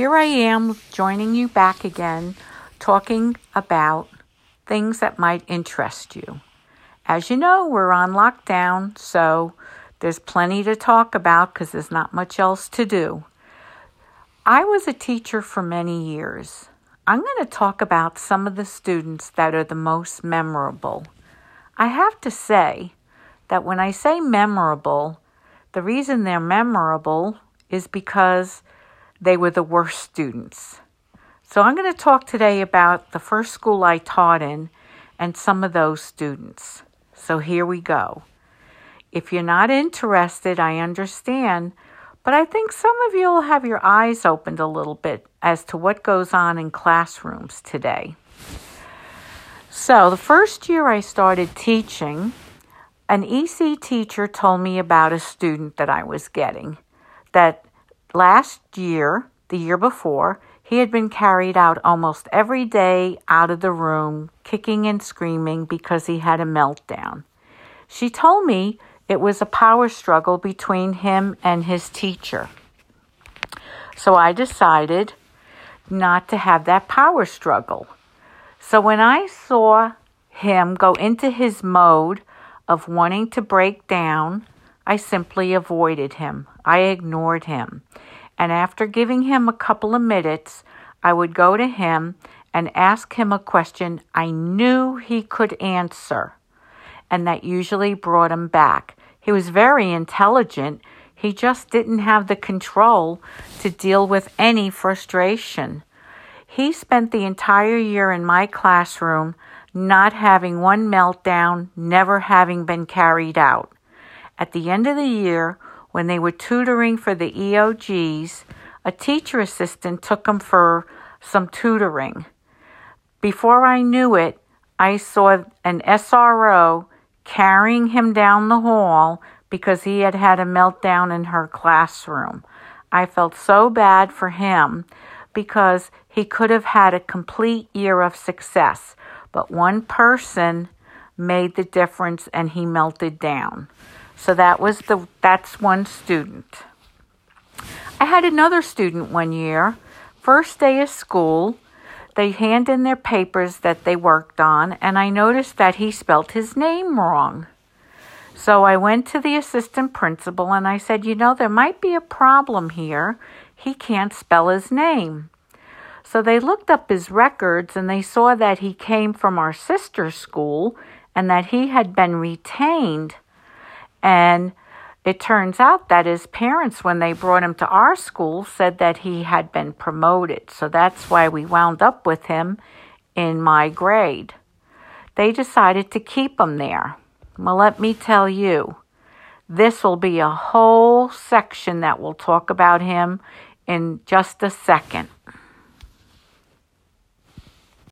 here I am joining you back again, talking about things that might interest you. As you know, we're on lockdown, so there's plenty to talk about because there's not much else to do. I was a teacher for many years. I'm going to talk about some of the students that are the most memorable. I have to say that when I say memorable, the reason they're memorable is because they were the worst students. So I'm going to talk today about the first school I taught in and some of those students. So here we go. If you're not interested, I understand, but I think some of you will have your eyes opened a little bit as to what goes on in classrooms today. So, the first year I started teaching, an EC teacher told me about a student that I was getting that last year, the year before, he had been carried out almost every day out of the room, kicking and screaming because he had a meltdown. She told me it was a power struggle between him and his teacher. So I decided not to have that power struggle. So when I saw him go into his mode of wanting to break down, I simply avoided him. I ignored him. And after giving him a couple of minutes, I would go to him and ask him a question I knew he could answer. And that usually brought him back. He was very intelligent. He just didn't have the control to deal with any frustration. He spent the entire year in my classroom not having one meltdown, never having been carried out. At the end of the year, when they were tutoring for the EOGs, a teacher assistant took him for some tutoring. Before I knew it, I saw an SRO carrying him down the hall because he had had a meltdown in her classroom. I felt so bad for him because he could have had a complete year of success, but one person made the difference and he melted down. So that was the that's one student. I had another student one year. First day of school, they hand in their papers that they worked on, and I noticed that he spelt his name wrong. So I went to the assistant principal and I said, You know, there might be a problem here. He can't spell his name. So they looked up his records and they saw that he came from our sister school and that he had been retained and it turns out that his parents, when they brought him to our school, said that he had been promoted. So that's why we wound up with him in my grade. They decided to keep him there. Well, let me tell you, this will be a whole section that will talk about him in just a second.